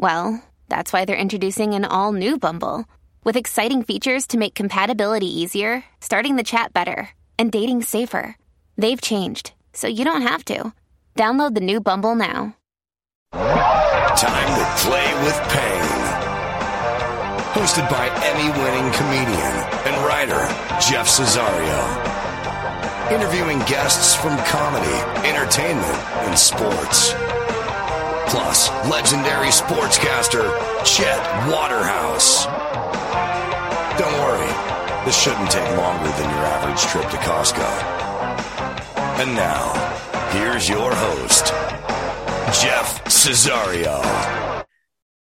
well, that's why they're introducing an all new Bumble with exciting features to make compatibility easier, starting the chat better, and dating safer. They've changed, so you don't have to. Download the new Bumble now. Time to play with pain. Hosted by Emmy winning comedian and writer Jeff Cesario. Interviewing guests from comedy, entertainment, and sports. Plus, legendary sportscaster Chet Waterhouse. Don't worry, this shouldn't take longer than your average trip to Costco. And now, here's your host, Jeff Cesario.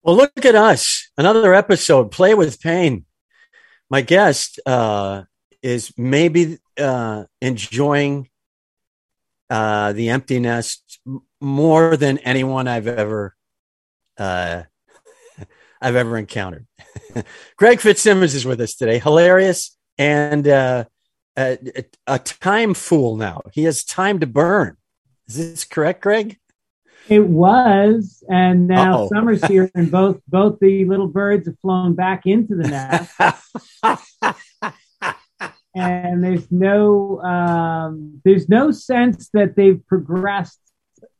Well, look at us. Another episode, Play with Pain. My guest uh, is maybe uh, enjoying uh, the empty nest more than anyone I've ever uh, I've ever encountered. Greg Fitzsimmons is with us today. Hilarious and uh, a, a time fool now. He has time to burn. Is this correct, Greg? It was, and now Uh-oh. summer's here, and both both the little birds have flown back into the nest. and there's no um, there's no sense that they've progressed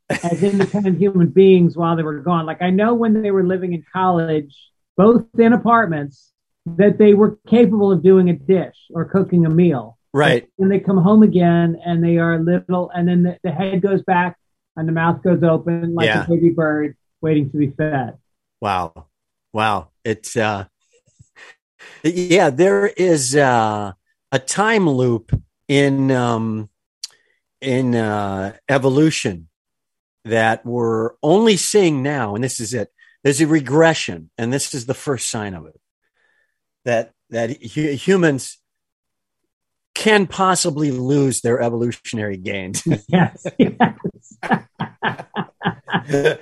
as independent human beings while they were gone. Like I know when they were living in college, both in apartments, that they were capable of doing a dish or cooking a meal. right. And they come home again and they are little, and then the, the head goes back and the mouth goes open like Yeah. a baby bird waiting to be fed. Wow. Wow. It's uh yeah, there is uh a time loop in um in uh evolution that we're only seeing now and this is it. There's a regression and this is the first sign of it. That that hu- humans can possibly lose their evolutionary gains. Yes. yes.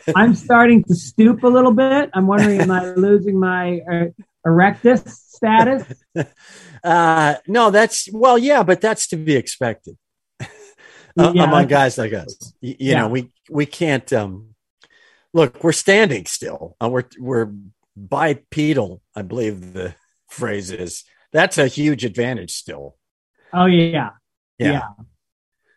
I'm starting to stoop a little bit. I'm wondering, am I losing my uh, erectus status? Uh, no, that's well, yeah, but that's to be expected Yeah. among guys like us. You, Yeah. know, we we can't um, look. We're standing still. Uh, we're we're bipedal. I believe the phrase is. That's a huge advantage still. Oh yeah, Yeah.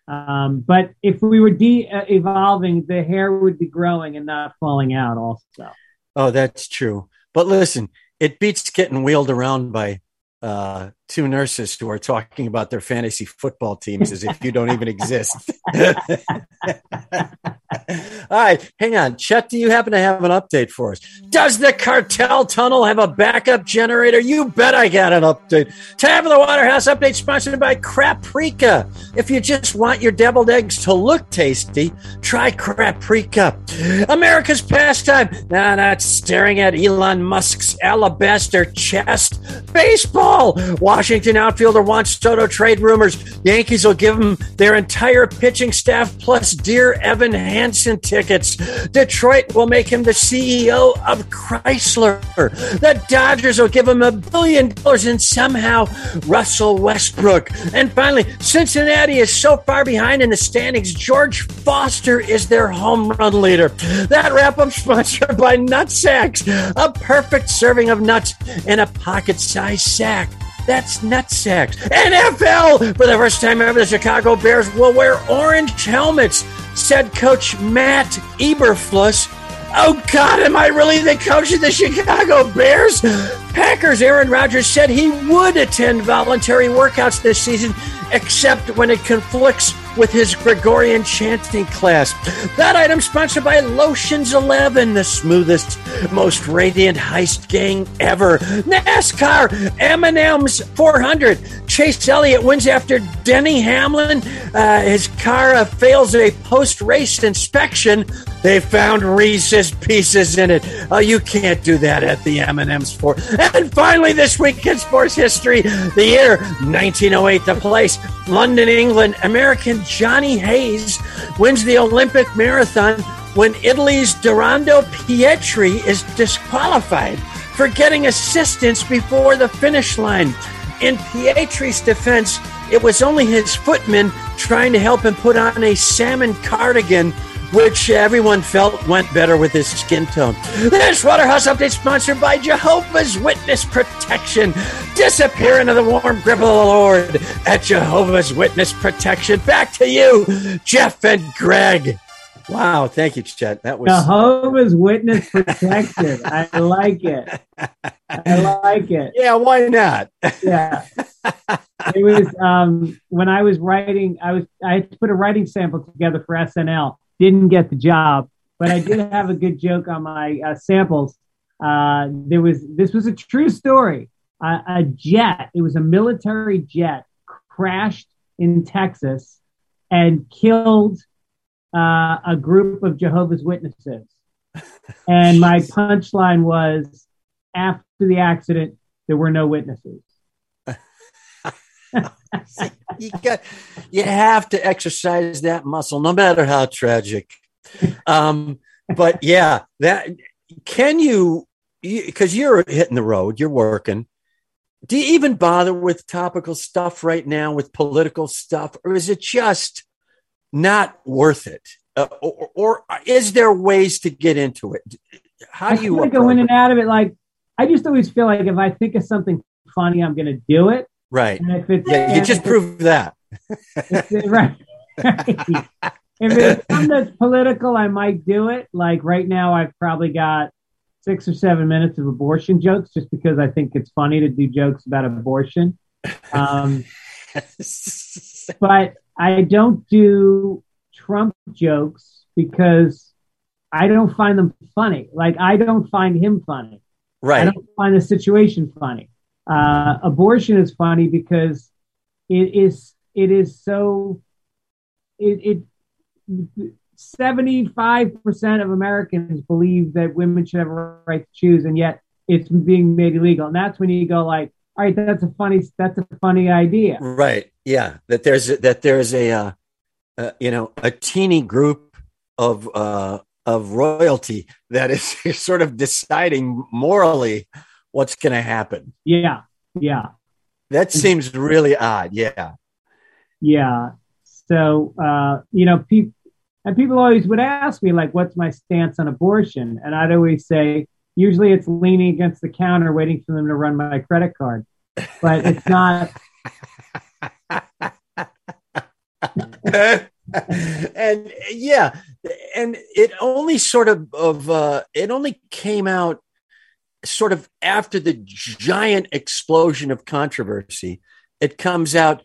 Um, but if we were de uh, evolving, the hair would be growing and not falling out. Also, Oh, that's true. But listen, it beats getting wheeled around by uh, two nurses who are talking about their fantasy football teams as if you don't even exist. All right, hang on. Chet, do you happen to have an update for us? Does the cartel tunnel have a backup generator? You bet I got an update. Time for the Waterhouse update sponsored by Craprika. If you just want your deviled eggs to look tasty, try Craprika. America's pastime. Nah, not staring at Elon Musk's alabaster chest. Baseball. Washington outfielder Juan Soto trade rumors. Yankees will give him their entire pitching staff plus dear Evan Hansen tickets. Detroit will make him the CEO of Chrysler. The Dodgers will give him a billion dollars and somehow Russell Westbrook. And finally, Cincinnati is so far behind in the standings. George Foster is their home run leader. That wrap up sponsored by Nutsacks, a perfect serving of nuts in a pocket sized sack. That's Nutsacks. NFL! For the first time ever, the Chicago Bears will wear orange helmets, said coach Matt Eberflus. Oh God, am I really the coach of the Chicago Bears? Packers Aaron Rodgers said he would attend voluntary workouts this season, except when it conflicts with his Gregorian chanting class. That item sponsored by Lotions 11, the smoothest, most radiant heist gang ever. NASCAR, M&M's 400. Chase Elliott wins after Denny Hamlin. Uh, his car uh, fails a post-race inspection. They found Reese's Pieces in it. Oh, you can't do that at the M&M's store. And finally, this week in sports history, the year 1908, the place, London, England, American Johnny Hayes wins the Olympic marathon when Italy's Dorando Pietri is disqualified for getting assistance before the finish line. In Pietri's defense, it was only his footman trying to help him put on a salmon cardigan which everyone felt went better with his skin tone. This Waterhouse Update sponsored by Jehovah's Witness Protection. Disappear into the warm grip of the Lord at Jehovah's Witness Protection. Back to you, Jeff and Greg. Wow, thank you, Chet. That was Jehovah's Witness Protection. I like it. I like it. Yeah, why not? Yeah. It was um, when I was writing. I was I had to put a writing sample together for SNL, didn't get the job, but I did have a good joke on my uh, samples. Uh, there was this was a true story. Uh, a jet, it was a military jet, crashed in Texas and killed uh, a group of Jehovah's Witnesses. And my punchline was, after the accident, there were no witnesses. you got you have to exercise that muscle no matter how tragic. Um but yeah that can you because you, are hitting the road you're working. Do you even bother with topical stuff right now with political stuff or is it just not worth it? Uh, or, or, is there ways to get into it? How do you go in and out of it like i just always feel like if i think of something funny i'm going to do it Right. yeah, you just prove that. right. if it's something that's political, I might do it. Like right now, I've probably got six or seven minutes of abortion jokes just because I think it's funny to do jokes about abortion. Um, but I don't do Trump jokes because I don't find them funny. Like I don't find him funny. Right. I don't find the situation funny. Uh, abortion is funny because it is it is so it, it 75% of Americans believe that women should have a right to choose, and yet it's being made illegal. And that's when you go like, all right, that's a funny, that's a funny idea. Right. Yeah. That there's, that there's a, uh, uh, you know, a teeny group of, uh, of royalty that is sort of deciding morally what's going to happen. Yeah. Yeah. That seems really odd. Yeah. Yeah. So, uh, you know, people, and people always would ask me, like, what's my stance on abortion? And I'd always say, usually it's leaning against the counter, waiting for them to run my credit card. But it's not. and yeah, and it only sort of of uh, it only came out sort of after the giant explosion of controversy, it comes out.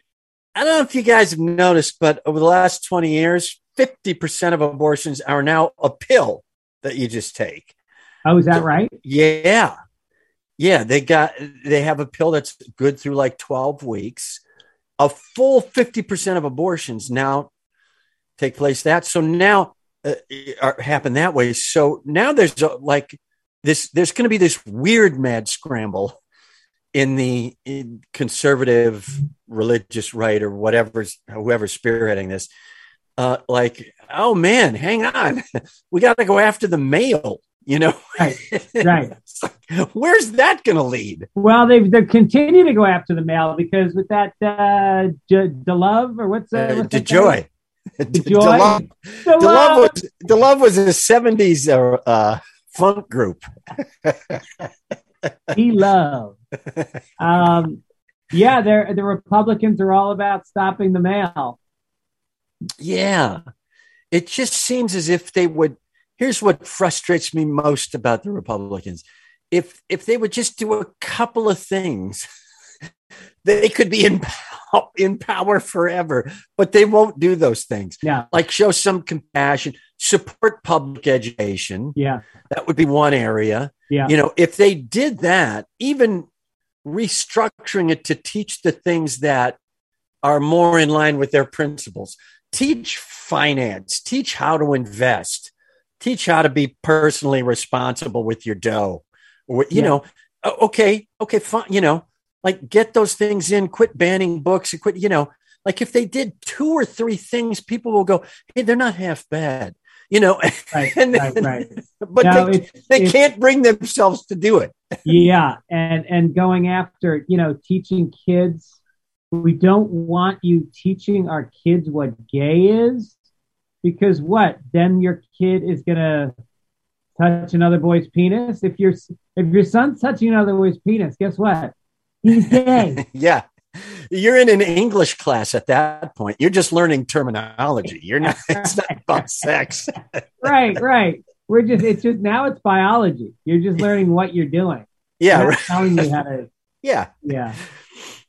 I don't know if you guys have noticed, but over the last 20 years, 50% of abortions are now a pill that you just take. Oh, is that right? Yeah. Yeah, they got they have a pill that's good through like 12 weeks. A full 50% of abortions now take place that. So now uh, happen that way. So now there's a, like this there's going to be this weird mad scramble in the in conservative religious right or whatever's whoever's spearheading this. Uh, like oh man hang on. We got to go after the mail you know? Right right. Where's that going to lead? Well they they continue to go after the mail because with that uh DeLove or what's that uh, DeJoy. DeLove. DeLove. Was DeLove was a 70s uh, uh funk group. he loved. Um, yeah, they're, the Republicans are all about stopping the mail. Yeah. It just seems as if they would. Here's what frustrates me most about the Republicans. If if they would just do a couple of things, they could be in in power forever, but they won't do those things. Yeah. Like show some compassion, support public education. Yeah. That would be one area. Yeah. You know, if they did that, even restructuring it to teach the things that are more in line with their principles, teach finance, teach how to invest, teach how to be personally responsible with your dough. Or, you Yeah. know, okay, okay, fine. You know, like get those things in, quit banning books and quit, you know, like if they did two or three things, people will go, Hey, they're not half bad, you know, Right, and, right, right. but No, they, it's- they it's- can't bring themselves to do it. yeah and and going after you know teaching kids we don't want you teaching our kids what gay is because what then your kid is gonna touch another boy's penis if your if your son's touching another boy's penis guess what he's gay yeah. You're in an English class at that point. You're just learning terminology. You're not, it's not about sex. right right we're just it's just now it's biology you're just learning what you're doing Yeah. Right. telling you how to Yeah. yeah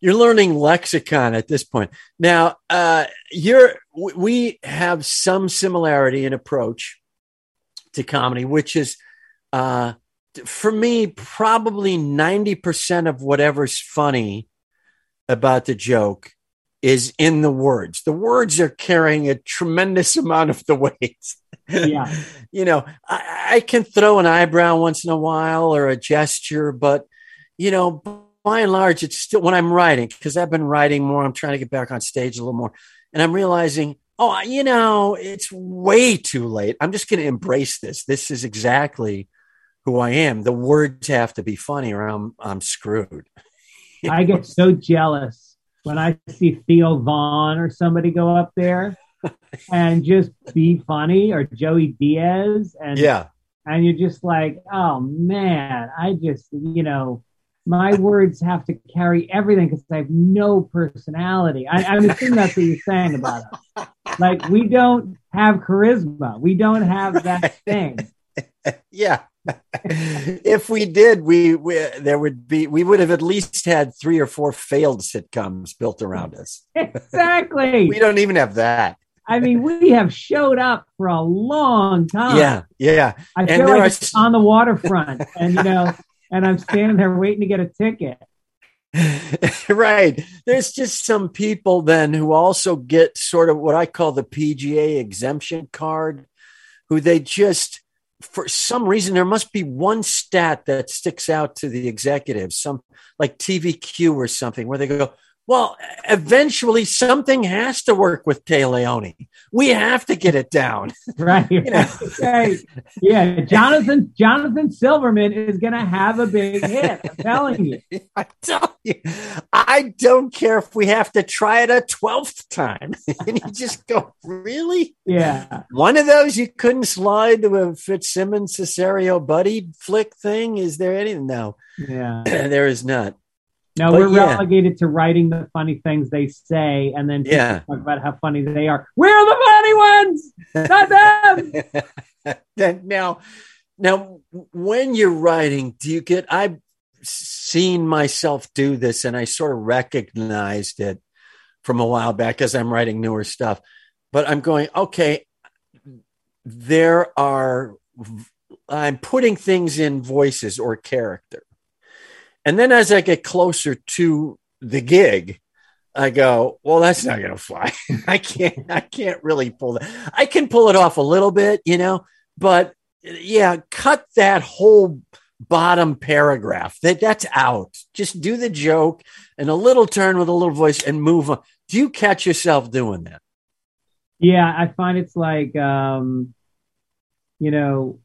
You're learning lexicon at this point. Now, uh, you're, we have some similarity in approach to comedy, which is, uh, for me, probably 90% of whatever's funny about the joke is in the words. The words are carrying a tremendous amount of the weight. Yeah. you know, I, I can throw an eyebrow once in a while or a gesture, but you know, by and large, it's still when I'm writing because I've been writing more. I'm trying to get back on stage a little more, and I'm realizing, oh, you know, it's way too late. I'm just going to embrace this. This is exactly who I am. The words have to be funny, or I'm I'm screwed. I get so jealous when I see Theo Von or somebody go up there and just be funny or Joey Diaz and Yeah, and you're just like, oh man, I just you know my words have to carry everything because I have no personality. I, I'm assuming that's what you're saying about us. Like we don't have charisma. We don't have that thing. yeah. if we did, we, we there would be we would have at least had three or four failed sitcoms built around us. Exactly. We don't even have that. I mean, we have showed up for a long time. Yeah, yeah. I And feel like are it's on the waterfront, and you know, and I'm standing there waiting to get a ticket. right. There's just some people then who also get sort of what I call the PGA exemption card, who they just, for some reason, there must be one stat that sticks out to the executives, some like TVQ or something, where they go, well, eventually something has to work with Téa Leoni. We have to get it down. Right, you know. right. Yeah, Jonathan Jonathan Silverman is going to have a big hit. I'm telling you. I tell you, I don't care if we have to try it a twelfth time. and you just go, really? Yeah, One of those you couldn't slide to a Fitzsimmons Cesario buddy flick thing? Is there any? No, yeah. there is not. No, But we're yeah. relegated to writing the funny things they say, and then Yeah. talk about how funny they are. We're the funny ones, not them. Then now, now, when you're writing, do you get? I've seen myself do this, and I sort of recognized it from a while back as I'm writing newer stuff. But I'm going, okay, there are. I'm putting things in voices or character, and then as I get closer to the gig, I go, well, that's not going to fly. I can't, I can't really pull that. I can pull it off a little bit, you know, but yeah, cut that whole bottom paragraph. That that's out. Just do the joke and a little turn with a little voice and move on. Do you catch yourself doing that? Yeah, I find it's like, um, you know,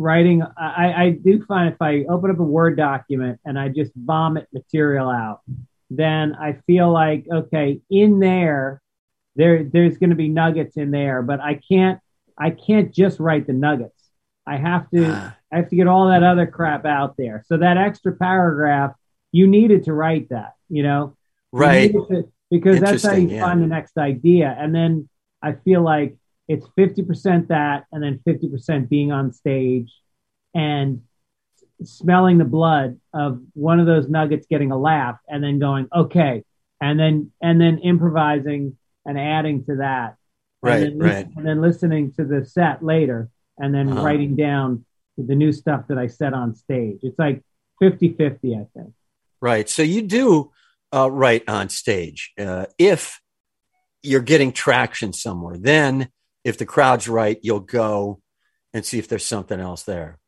writing. I, I do find if I open up a Word document and I just vomit material out, then I feel like, okay, in there, there, there's going to be nuggets in there, but I can't, I can't just write the nuggets. I have to, Ah. I have to get all that other crap out there. So that extra paragraph, you needed to write that, you know, Right. needed to- because that's how you yeah. find the next idea. And then I feel like it's 50% that, and then 50% being on stage and smelling the blood of one of those nuggets getting a laugh and then going, okay. And then, and then improvising and adding to that. Right, and then, right. And then listening to the set later and then Uh-huh. writing down the new stuff that I said on stage. It's like 50 50, I think. Right. So you do uh, write on stage. Uh, if you're getting traction somewhere, then if the crowd's right, you'll go and see if there's something else there.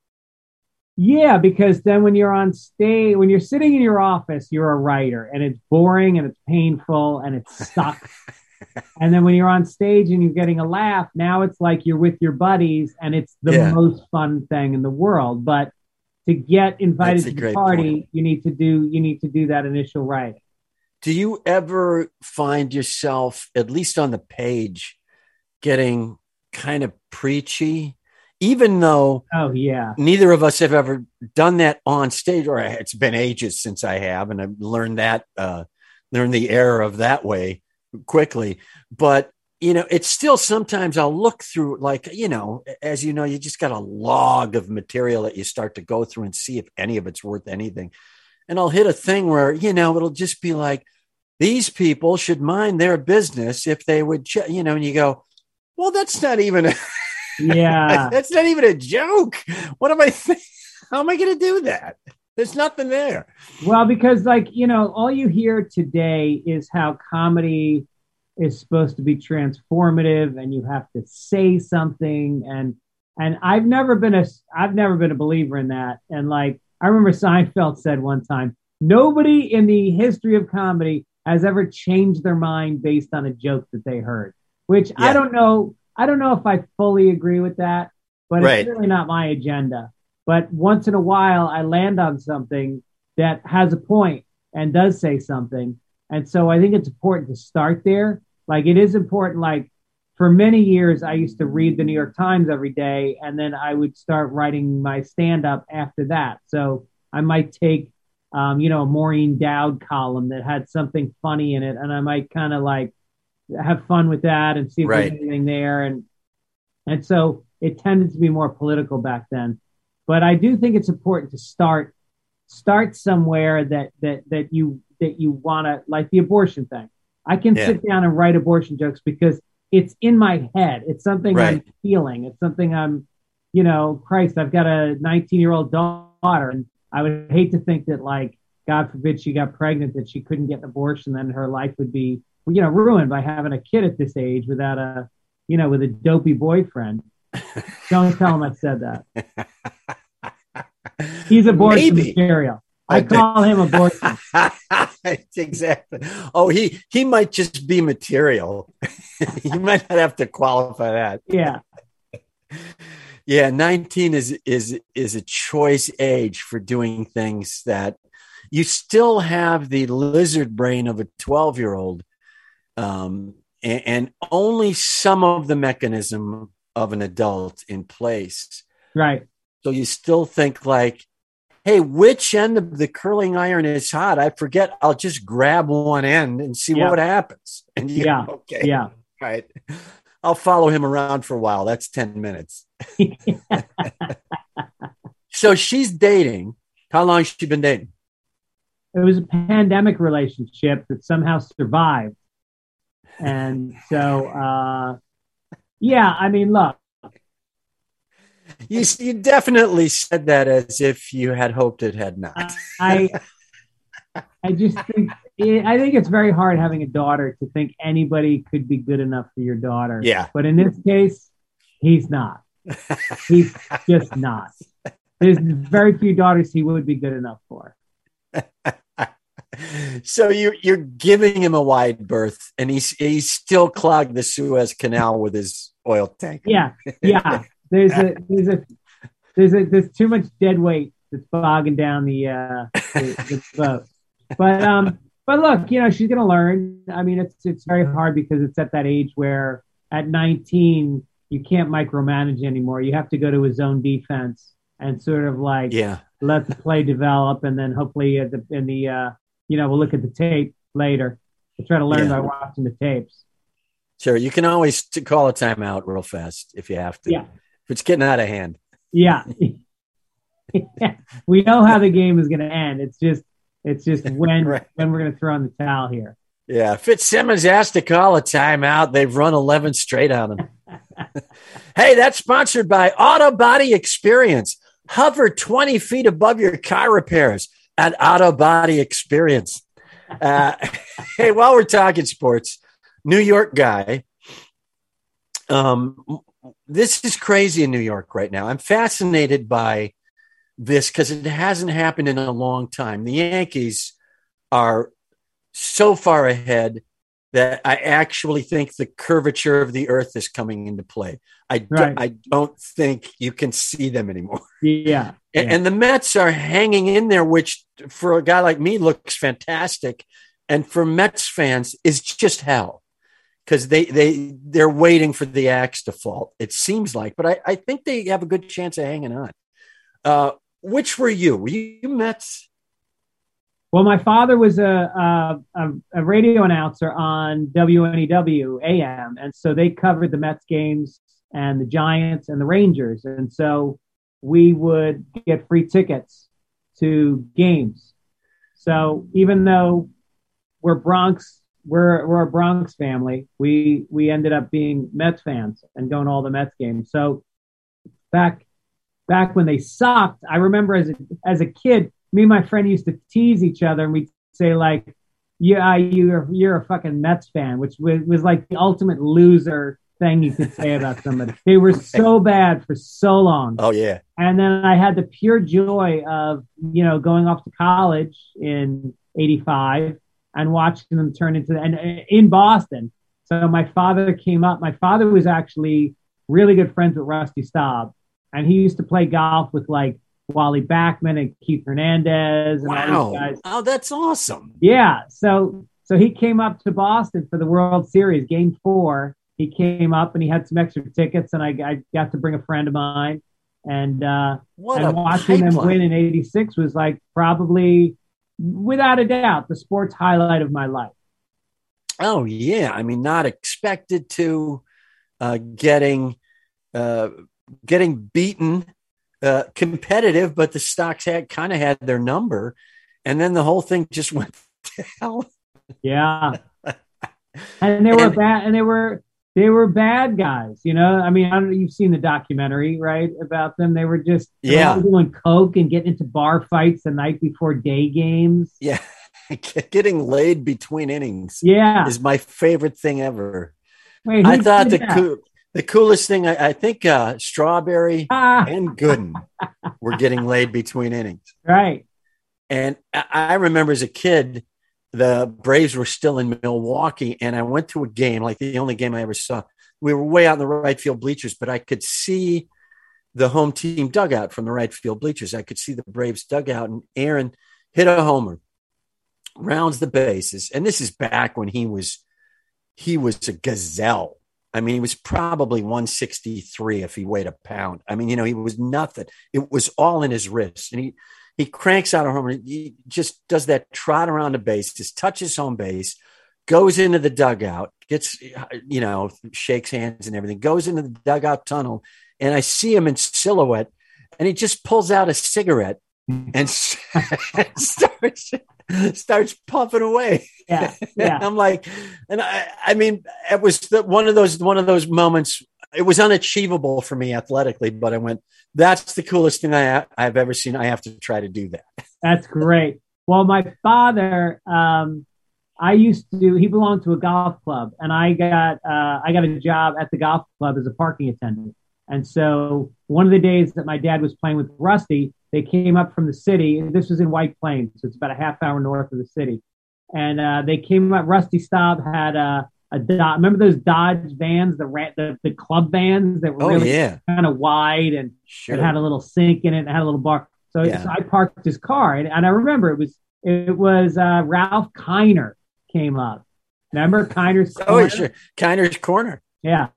Yeah, because then when you're on stage, when you're sitting in your office, you're a writer and it's boring and it's painful and it sucks. and then when you're on stage and you're getting a laugh, now it's like you're with your buddies and it's the Yeah. most fun thing in the world. But to get invited to the party, point. you need to do you need to do that initial writing. Do you ever find yourself, at least on the page, getting kind of preachy? Even though Oh yeah. neither of us have ever done that on stage, or it's been ages since I have, and I've learned that, uh, learned the error of that way quickly. But you know, it's still sometimes I'll look through, like you know, as you know, you just got a log of material that you start to go through and see if any of it's worth anything. And I'll hit a thing where you know it'll just be like, these people should mind their business if they would, ch-, you know, and you go, well, that's not even. A- Yeah. that's not even a joke. What am I? Th- How am I going to do that? There's nothing there. Well, because like you know, all you hear today is how comedy is supposed to be transformative, and you have to say something, and and I've never been a I've never been a believer in that. And like I remember Seinfeld said one time, nobody in the history of comedy has ever changed their mind based on a joke that they heard. Which I don't know. I don't know if I fully agree with that, but Right. it's really not my agenda. But once in a while, I land on something that has a point and does say something. And so I think it's important to start there. Like it is important. Like for many years, I used to read the New York Times every day, and then I would start writing my stand up after that. So I might take, um, you know, a Maureen Dowd column that had something funny in it, and I might kind of like have fun with that and see if Right. there's anything there. And and so it tended to be more political back then. But I do think it's important to start start somewhere that that that you that you want to like the abortion thing. I can Yeah. sit down and write abortion jokes because it's in my head. It's something I'm feeling. It's something I'm, you know, Christ, I've got a 19 year old daughter, and I would hate to think that like God forbid she got pregnant that she couldn't get an abortion, then her life would be you know ruined by having a kid at this age without a you know with a dopey boyfriend. Don't tell him I said that. He's abortion Maybe. material. I call him abortion. exactly. Oh, he he might just be material. you might not have to qualify that. Yeah. Yeah, 19 is is is a choice age for doing things that you still have the lizard brain of a 12 year old um, and, and only some of the mechanism of an adult in place. Right. So you still think like, hey, which end of the curling iron is hot? I forget. I'll just grab one end and see Yeah. what happens. And you, Yeah. okay, Yeah. right. I'll follow him around for a while. That's 10 minutes. So she's dating. How long has she been dating? It was a pandemic relationship that somehow survived. And so, uh, yeah, I mean, look, You, you definitely said that as if you had hoped it had not. I, I just think, I think it's very hard having a daughter to think anybody could be good enough for your daughter. Yeah. But in this case, he's not. He's just not. There's very few daughters he would be good enough for. so you you're giving him a wide berth, and he's he's still clogged the Suez Canal with his oil tank. Yeah, yeah. There's a there's a there's a there's too much dead weight that's bogging down the uh the, the boat. But um but look, you know, she's gonna learn. I mean it's it's very hard because it's at that age where at 19 you can't micromanage anymore. You have to go to his own defense and sort of like Yeah. let the play develop and then hopefully at the in the uh you know we'll look at the tape later. We'll try to learn Yeah. by watching the tapes. Sure. You can always call a timeout real fast if you have to. Yeah. If it's getting out of hand. Yeah. we know how the game is going to end. It's just, it's just when Right. when we're going to throw in the towel here. Yeah. Fitzsimmons asked to call a timeout. They've run 11 straight on him. hey, that's sponsored by Auto Body Experience. Hover 20 feet above your car repairs at Auto Body Experience. Uh, hey, while we're talking sports, New York guy. Um, this is crazy in New York right now. I'm fascinated by this because it hasn't happened in a long time. The Yankees are so far ahead that I actually think the curvature of the earth is coming into play. I, right. do, I don't think you can see them anymore. Yeah. And, yeah. and, the Mets are hanging in there, which for a guy like me looks fantastic. And for Mets fans is just hell because they, they, they're waiting for the axe to fall, it seems like. But I, I think they have a good chance of hanging on. Uh, which were you? Were you Mets? Well, my father was a, a, a radio announcer on WNEW AM, and so they covered the Mets games and the Giants and the Rangers, and so we would get free tickets to games. So even though we're Bronx, we're we're a Bronx family, we we ended up being Mets fans and going all the Mets games. So back back when they sucked, I remember as a, as a kid me and my friend used to tease each other and we'd say like, yeah, you're, you're a fucking Mets fan, which was, was like the ultimate loser thing you could say about somebody. They were so bad for so long. Oh yeah. And then I had the pure joy of, you know, going off to college in 85 and watching them turn into, and uh, in Boston. So my father came up. My father was actually really good friends with Rusty Staub and he used to play golf with like Wally Backman and Keith Hernandez and wow. all these guys. Oh, that's awesome. Yeah. So so he came up to Boston for the World Series, game four. He came up and he had some extra tickets, and I, I got to bring a friend of mine. And uh and watching them win in eighty six was like probably without a doubt the sports highlight of my life. Oh yeah. I mean, not expected to uh getting uh getting beaten uh, competitive, but the Sox had kind of had their number, and then the whole thing just went to hell. Yeah, and they were and, bad, and they were they were bad guys. You know, I mean, I don't know, you've seen the documentary, right, about them. They were just yeah doing coke and getting into bar fights the night before day games. Yeah, getting laid between innings. Yeah, is my favorite thing ever. Wait, I thought the co- the coolest thing, I, I think, uh, Strawberry ah. and Gooden were getting laid between innings. Right. And I remember as a kid, the Braves were still in Milwaukee, and I went to a game, like the only game I ever saw. We were way out in the right field bleachers, but I could see the home team dugout from the right field bleachers. I could see the Braves dugout, and Aaron hit a homer, rounds the bases, and this is back when he was he was a gazelle. I mean, he was probably 163 if he weighed a pound. I mean, you know, he was nothing. It was all in his wrist. And he he cranks out a home run. He just does that trot around the base, just touches home base, goes into the dugout, gets, you know, shakes hands and everything, goes into the dugout tunnel. And I see him in silhouette and he just pulls out a cigarette and starts starts puffing away. Yeah, yeah. I'm like, and I, I mean, it was the, one of those one of those moments. It was unachievable for me athletically, but I went, "That's the coolest thing I I've ever seen. I have to try to do that." That's great. Well, my father, um, I used to. He belonged to a golf club, and I got uh, I got a job at the golf club as a parking attendant. And so one of the days that my dad was playing with Rusty, they came up from the city. This was in White Plains, so it's about a half hour north of the city. And uh, they came up. Rusty Staub had a, a Dodge. Remember those Dodge vans, the the, the club vans that were oh, really yeah. kind of wide and sure. it had a little sink in it. And had a little bar. So, yeah. so I parked his car, and, and, I remember it was it was uh, Ralph Kiner came up. Remember Kiner's oh, corner? Oh, sure. Kiner's corner. Yeah.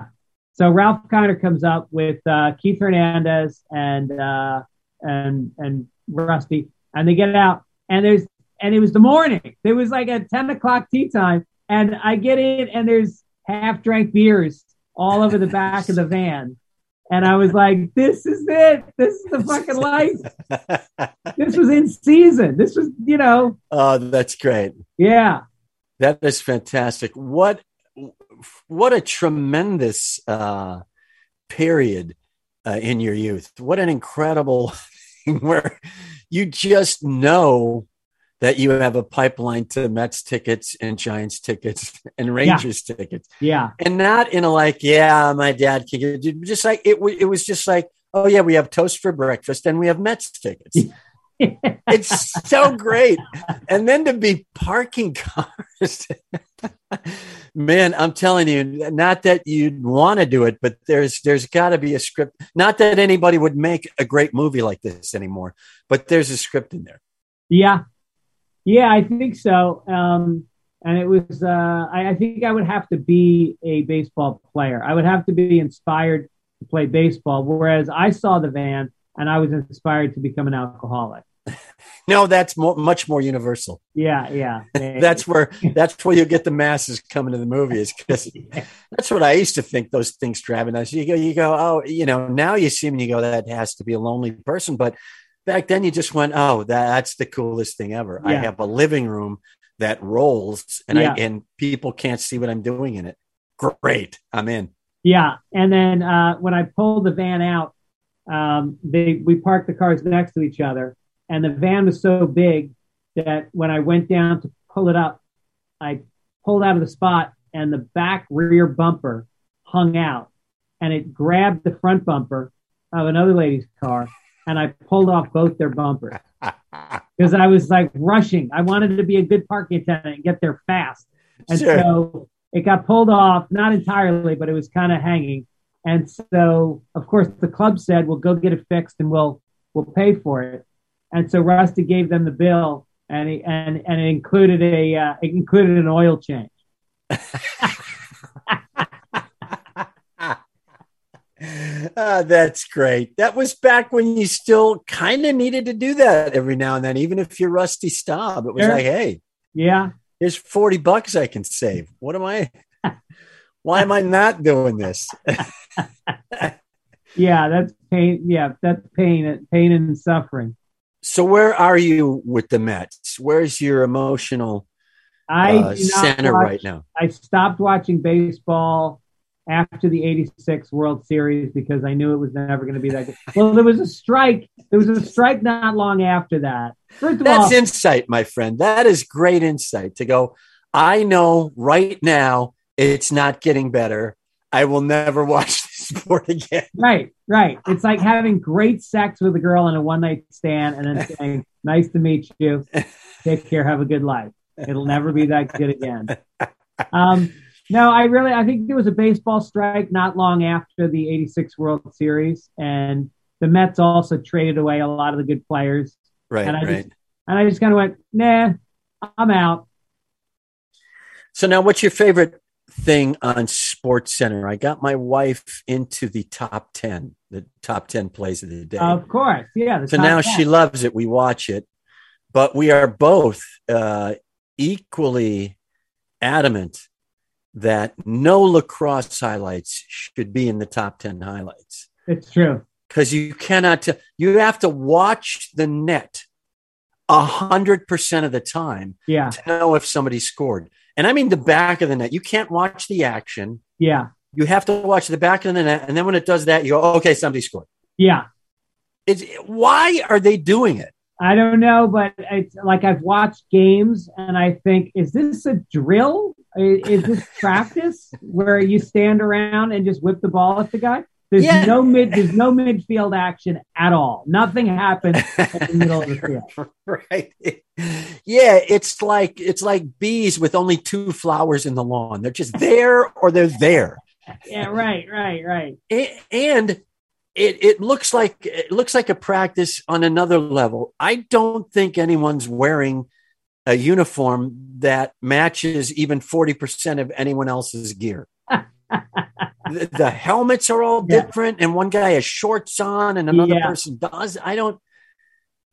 So Ralph Kiner comes up with uh, Keith Hernandez and uh, and and Rusty, and they get out, and there's and it was the morning. It was like at ten o'clock tee time, and I get in, and there's half drank beers all over the back of the van. And I was like, this is it. This is the fucking life. this was in season. This was, you know. Oh, that's great. Yeah. That is fantastic. What what a tremendous uh, period uh, in your youth. What an incredible thing where you just know that you have a pipeline to Mets tickets and Giants tickets and Rangers yeah. tickets. Yeah. And not in a like, yeah, my dad can get just like it, it was just like, oh yeah, we have toast for breakfast and we have Mets tickets. it's so great. And then to be parking cars. Man, I'm telling you, not that you'd want to do it, but there's there's got to be a script. Not that anybody would make a great movie like this anymore, but there's a script in there. Yeah, yeah, I think so. Um, and it was, uh, I, I think I would have to be a baseball player. I would have to be inspired to play baseball. Whereas I saw the van and I was inspired to become an alcoholic. No, that's more, much more universal. Yeah, yeah. that's where that's where you get the masses coming to the movies because that's what I used to think. Those things driving us. You go, you go. Oh, you know. Now you see them, you go, that has to be a lonely person. But back then, you just went, oh, that, that's the coolest thing ever. Yeah. I have a living room that rolls, and yeah. I and people can't see what I'm doing in it. Great, I'm in. Yeah, and then uh, when I pulled the van out, um, they we parked the cars next to each other, and the van was so big that when I went down to pull it up, I pulled out of the spot, and the back rear bumper hung out, and it grabbed the front bumper of another lady's car, and I pulled off both their bumpers because I was like rushing. I wanted to be a good parking attendant and get there fast, and sure. so it got pulled off, not entirely, but it was kind of hanging. And so, of course, the club said, "We'll go get it fixed and we'll we'll pay for it." And so Rusty gave them the bill, and he, and and it included a uh, it included an oil change. Uh, that's great. That was back when you still kind of needed to do that every now and then, even if you're Rusty Staub. It was sure. like, hey, yeah, here's 40 bucks I can save. What am I? Why am I not doing this? yeah, that's pain. Yeah, that's pain, pain and suffering. So, where are you with the Mets? Where's your emotional I uh, center watch, right now? I stopped watching baseball after the 86 World Series because I knew it was never going to be that good. Well, there was a strike. There was a strike not long after that. First That's all, insight, my friend. That is great insight to go, I know right now it's not getting better. I will never watch sport again. Right, right. It's like having great sex with a girl in a one night stand and then saying, Nice to meet you. Take care. Have a good life. It'll never be that good again. Um, no, I really I think there was a baseball strike not long after the 86 World Series and the Mets also traded away a lot of the good players. Right, and I right. Just, and I just kind of went, "Nah, I'm out." So now what's your favorite thing on Sports Center? I got my wife into the top 10, the top 10 plays of the day. Of course. Yeah, So now 10. she loves it. We watch it. But we are both uh, equally adamant that no lacrosse highlights should be in the top 10 highlights. It's true. Because you cannot, t- you have to watch the net a hundred percent of the time yeah. to know if somebody scored. And I mean the back of the net. You can't watch the action. Yeah. You have to watch the back of the net. And then when it does that, you go, okay, somebody scored. Yeah. It's why are they doing it? I don't know, but it's like I've watched games and I think, is this a drill? Is this practice where you stand around and just whip the ball at the guy? There's yeah. no mid. There's no midfield action at all. Nothing happens in the middle of the field. Right. Yeah, it's like it's like bees with only two flowers in the lawn. They're just there or they're there. Yeah. Right. Right. Right. And it it looks like it looks like a practice on another level. I don't think anyone's wearing a uniform that matches even 40% of anyone else's gear. The, the, helmets are all yeah. different and one guy has shorts on and another yeah. person does. I don't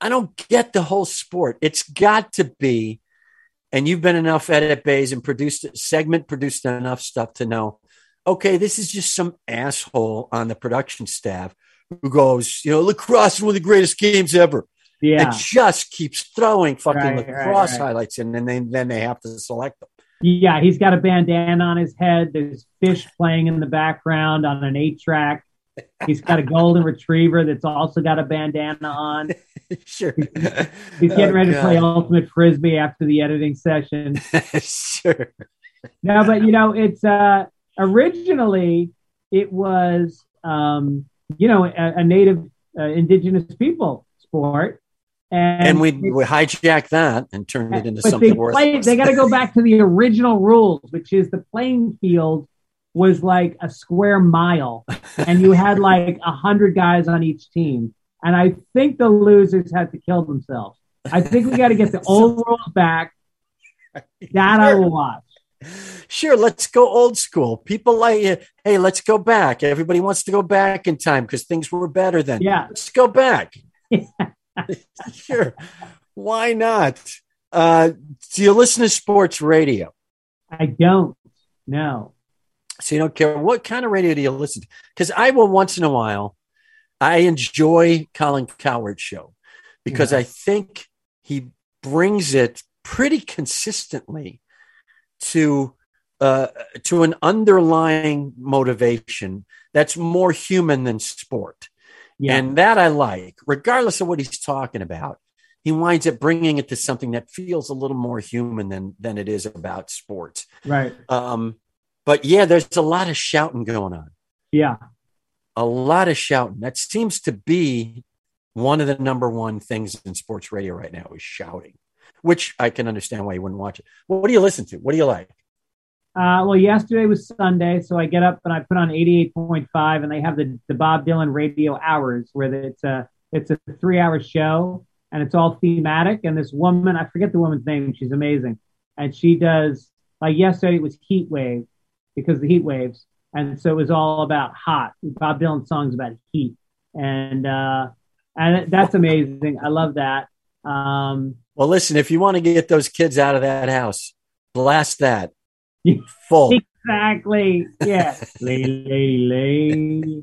I don't get the whole sport. It's got to be and you've been enough at Bays and produced a segment produced enough stuff to know okay, this is just some asshole on the production staff who goes, you know, lacrosse is one of the greatest games ever. Yeah. And just keeps throwing fucking right, lacrosse right, right. highlights in, and then, then they have to select them. Yeah, he's got a bandana on his head. There's Phish playing in the background on an eight track. He's got a golden retriever that's also got a bandana on. sure. He's getting Oh, ready to play ultimate frisbee after the editing session. sure. no, but you know, it's uh originally it was um, you know, a, a native uh, indigenous people sport. And, And we we hijacked that and turned it into something they worse. play, they got to go back to the original rules, which is the playing field was like a square mile, and you had like a hundred guys on each team. And I think the losers had to kill themselves. I think we got to get the old rules back. That I will watch. Sure, let's go old school. People like you. Hey, let's go back. Everybody wants to go back in time because things were better then. Yeah. Let's go back. sure. Why not? Uh, do you listen to sports radio? I don't No. So you don't care what kind of radio do you listen to? Because I will once in a while. I enjoy Colin Cowherd's show because Yeah. I think he brings it pretty consistently to uh, to an underlying motivation that's more human than sport, Yeah. and that I like, regardless of what he's talking about. He winds up bringing it to something that feels a little more human than than it is about sports. right. Um, but yeah, there's a lot of shouting going on. Yeah. A lot of shouting. That seems to be one of the number one things in sports radio right now is shouting, which I can understand why you wouldn't watch it. Well, what do you listen to? What do you like? Uh, well, yesterday was Sunday, so I get up and I put on 88.5, and they have the, the Bob Dylan Radio Hours, where it's a it's a three hour show, and it's all thematic. And this woman, I forget the woman's name, she's amazing, and she does like yesterday it was heat wave because the heat waves, and so it was all about hot. Bob Dylan songs about heat, and uh, and that's amazing. I love that. Um, Well, listen, if you want to get those kids out of that house, blast that full. Exactly. Yeah. lay, lay, lay,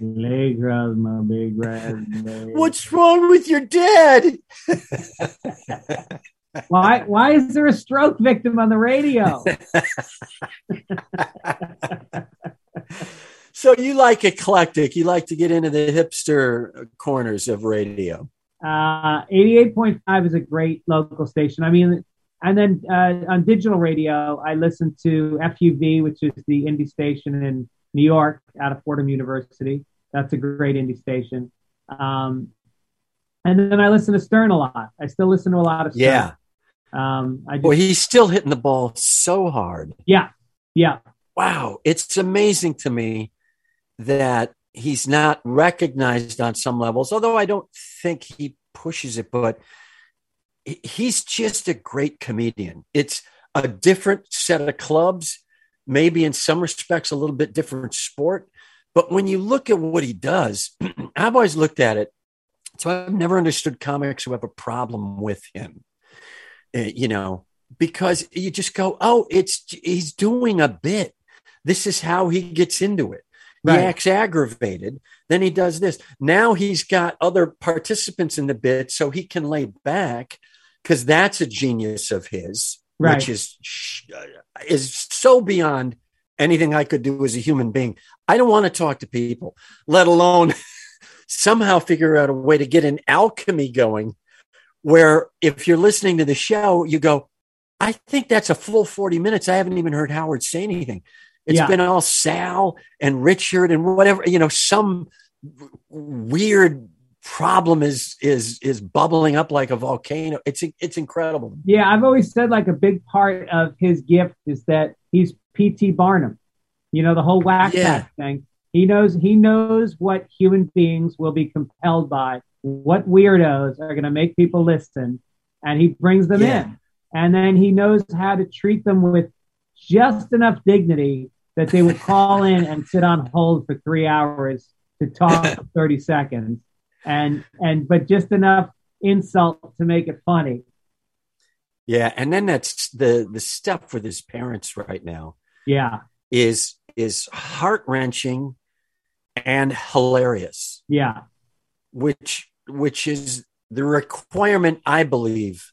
lay across my big red. What's wrong with your dad? Why? Why is there a stroke victim on the radio? So you like eclectic. You like to get into the hipster corners of radio. Uh, Eighty-eight point five is a great local station. I mean, and then uh, on digital radio, I listen to FUV, which is the indie station in New York, out of Fordham University. That's a great indie station. Um, and then I listen to Stern a lot. I still listen to a lot of Stern. Yeah. Um, I just, Boy, he's still hitting the ball so hard. yeah, yeah, Wow. It's amazing to me that he's not recognized on some levels, although I don't think he pushes it, but he's just a great comedian. It's a different set of clubs, maybe in some respects, a little bit different sport. But when you look at what he does, I've always looked at it. So I've never understood comics who have a problem with him. Uh, you know, because you just go, oh, it's he's doing a bit. This is how he gets into it. Right. He acts aggravated. Then he does this. Now he's got other participants in the bit, so he can lay back because that's a genius of his, Right. which is uh, is so beyond anything I could do as a human being. I don't want to talk to people, let alone somehow figure out a way to get an alchemy going where if you're listening to the show, you go, I think that's a full 40 minutes. I haven't even heard Howard say anything. It's Yeah. been all Sal and Richard and whatever, you know, some weird problem is is is bubbling up like a volcano. It's it's incredible. yeah. I've always said like a big part of his gift is that he's P.T. Barnum. You know the whole whack Yeah. thing. He knows he knows what human beings will be compelled by, what weirdos are going to make people listen, and he brings them Yeah. in. And then he knows how to treat them with just enough dignity that they would call in and sit on hold for three hours to talk 30 seconds. And and but just enough insult to make it funny. Yeah, and then that's the the stuff with his parents right now Yeah. is is heart wrenching and hilarious. Yeah. which which is the requirement i believe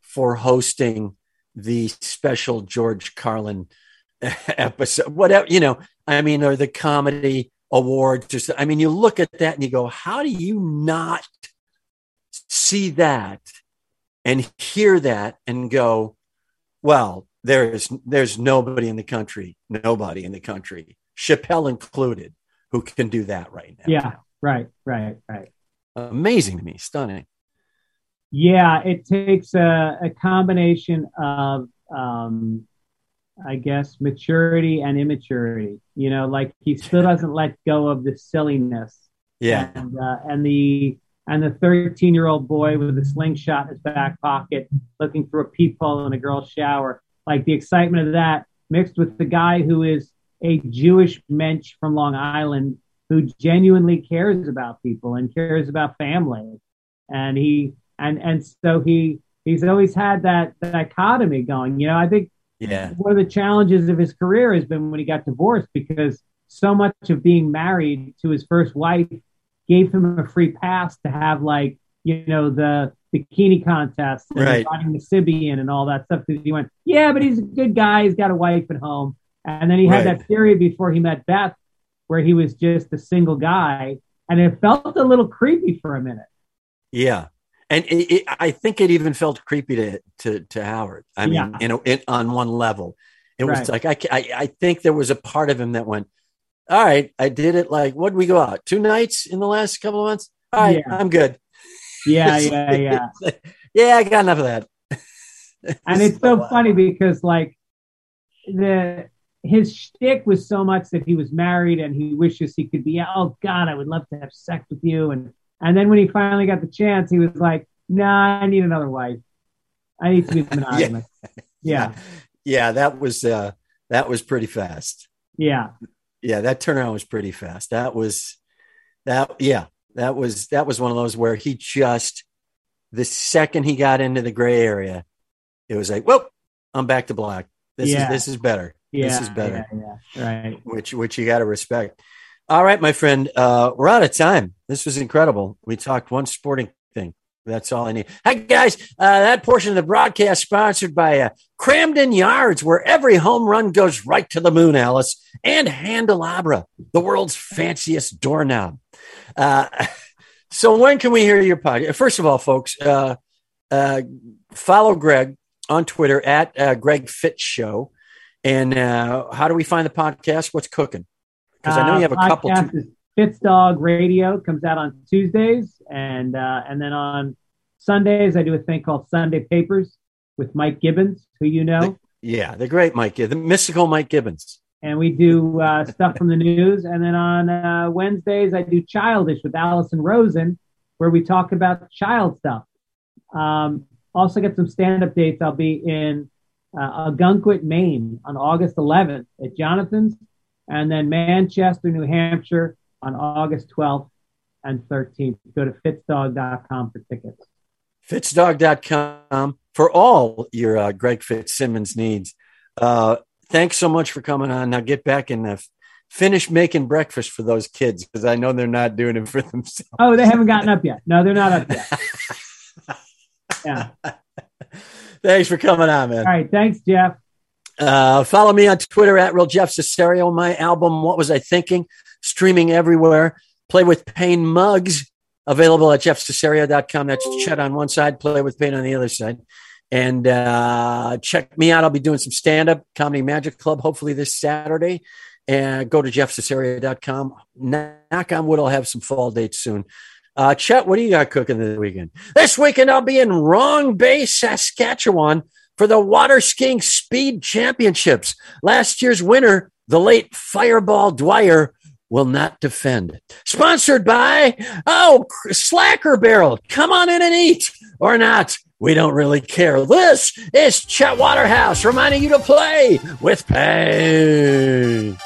for hosting the special george carlin episode whatever you know i mean or the comedy awards just i mean you look at that and you go how do you not see that and hear that and go, well, there's there's nobody in the country, nobody in the country, Chappelle included, who can do that right now. Yeah, right, right, right. Amazing to me, stunning. Yeah, it takes a, a combination of, um, I guess, maturity and immaturity. You know, like he still doesn't let go of the silliness. Yeah, and uh, and the and the 13 year old boy with a slingshot in his back pocket looking through a peephole in a girl's shower. Like the excitement of that mixed with the guy who is a Jewish mensch from Long Island who genuinely cares about people and cares about family. And he, and, and so he, he's always had that dichotomy going. You know, I think yeah. one of the challenges of his career has been when he got divorced because so much of being married to his first wife gave him a free pass to have like you know the bikini contest and right. riding the Sybian and all that stuff because he went yeah but he's a good guy he's got a wife at home and then he had Right. that period before he met Beth where he was just a single guy and it felt a little creepy for a minute Yeah, and it, it, I think it even felt creepy to to, to Howard. I mean, Yeah. you know, it, on one level, it was like I, I I think there was a part of him that went, "All right, I did it. Like, what did we go out two nights in the last couple of months? All right, Yeah. I'm good. yeah yeah yeah yeah, I got enough of that." and it's so funny because like the his shtick was so much that he was married and he wishes he could be oh god I would love to have sex with you and and then when he finally got the chance he was like nah I need another wife. I need to be monogamous. Yeah. Yeah, that was uh, that was pretty fast. yeah. Yeah that turnaround was pretty fast. That was that yeah that was that was one of those where he just the second he got into the gray area it was like "Well, i'm back to black. This Yeah. is this is better. Yeah this is better. yeah, yeah. Right. Which which you got to respect all right my friend uh we're out of time this was incredible we talked one sporting thing that's all I need. Hey guys, uh, that portion of the broadcast sponsored by uh, Cramden Yards, where every home run goes right to the moon, Alice, and Handelabra, the world's fanciest doorknob. Uh, so when can we hear your podcast? First of all, folks, uh, uh, follow Greg on Twitter at uh, Greg Fit Show. And uh, how do we find the podcast? What's cooking? Because I know you have a Uh, couple. is Fitz Dog Radio comes out on Tuesdays, and uh, and then on Sundays I do a thing called Sunday Papers with Mike Gibbons, who you know, yeah, the great Mike, the mystical Mike Gibbons. and we do uh, stuff from the news. And then on uh, Wednesdays I do Childish with Allison Rosen, where we talk about child stuff. Um, also get some stand-up dates. I'll be in uh, Ogunquit, Maine on August 11th at Jonathan's, and then Manchester, New Hampshire on August 12th and 13th. Go to fitzdog.com for tickets. Fitzdog.com for all your uh, Greg Fitzsimmons needs. Uh, thanks so much for coming on. Now get back and uh, finish making breakfast for those kids because I know they're not doing it for themselves. Oh, they haven't gotten up yet. No, they're not up yet. Yeah. Thanks for coming on, man. All right. Thanks, Jeff. Uh, follow me on Twitter at Real Jeff Cesario. My album, What Was I Thinking? Streaming everywhere. Play with Pain mugs available at jeffcesario.com. That's Chet on one side, Play with Pain on the other side. And uh, check me out. I'll be doing some stand up, Comedy Magic Club, hopefully this Saturday. And go to jeffcesario.com. Knock on wood, I'll have some fall dates soon. Uh, Chet, what do you got cooking this weekend? This weekend, I'll be in Wrong Bay, Saskatchewan for the Water Skiing Speed Championships. Last year's winner, the late Fireball Dwyer, will not defend. Sponsored by, oh, Slacker Barrel. Come on in and eat or not. We don't really care. This is Chet Waterhouse reminding you to play with pain.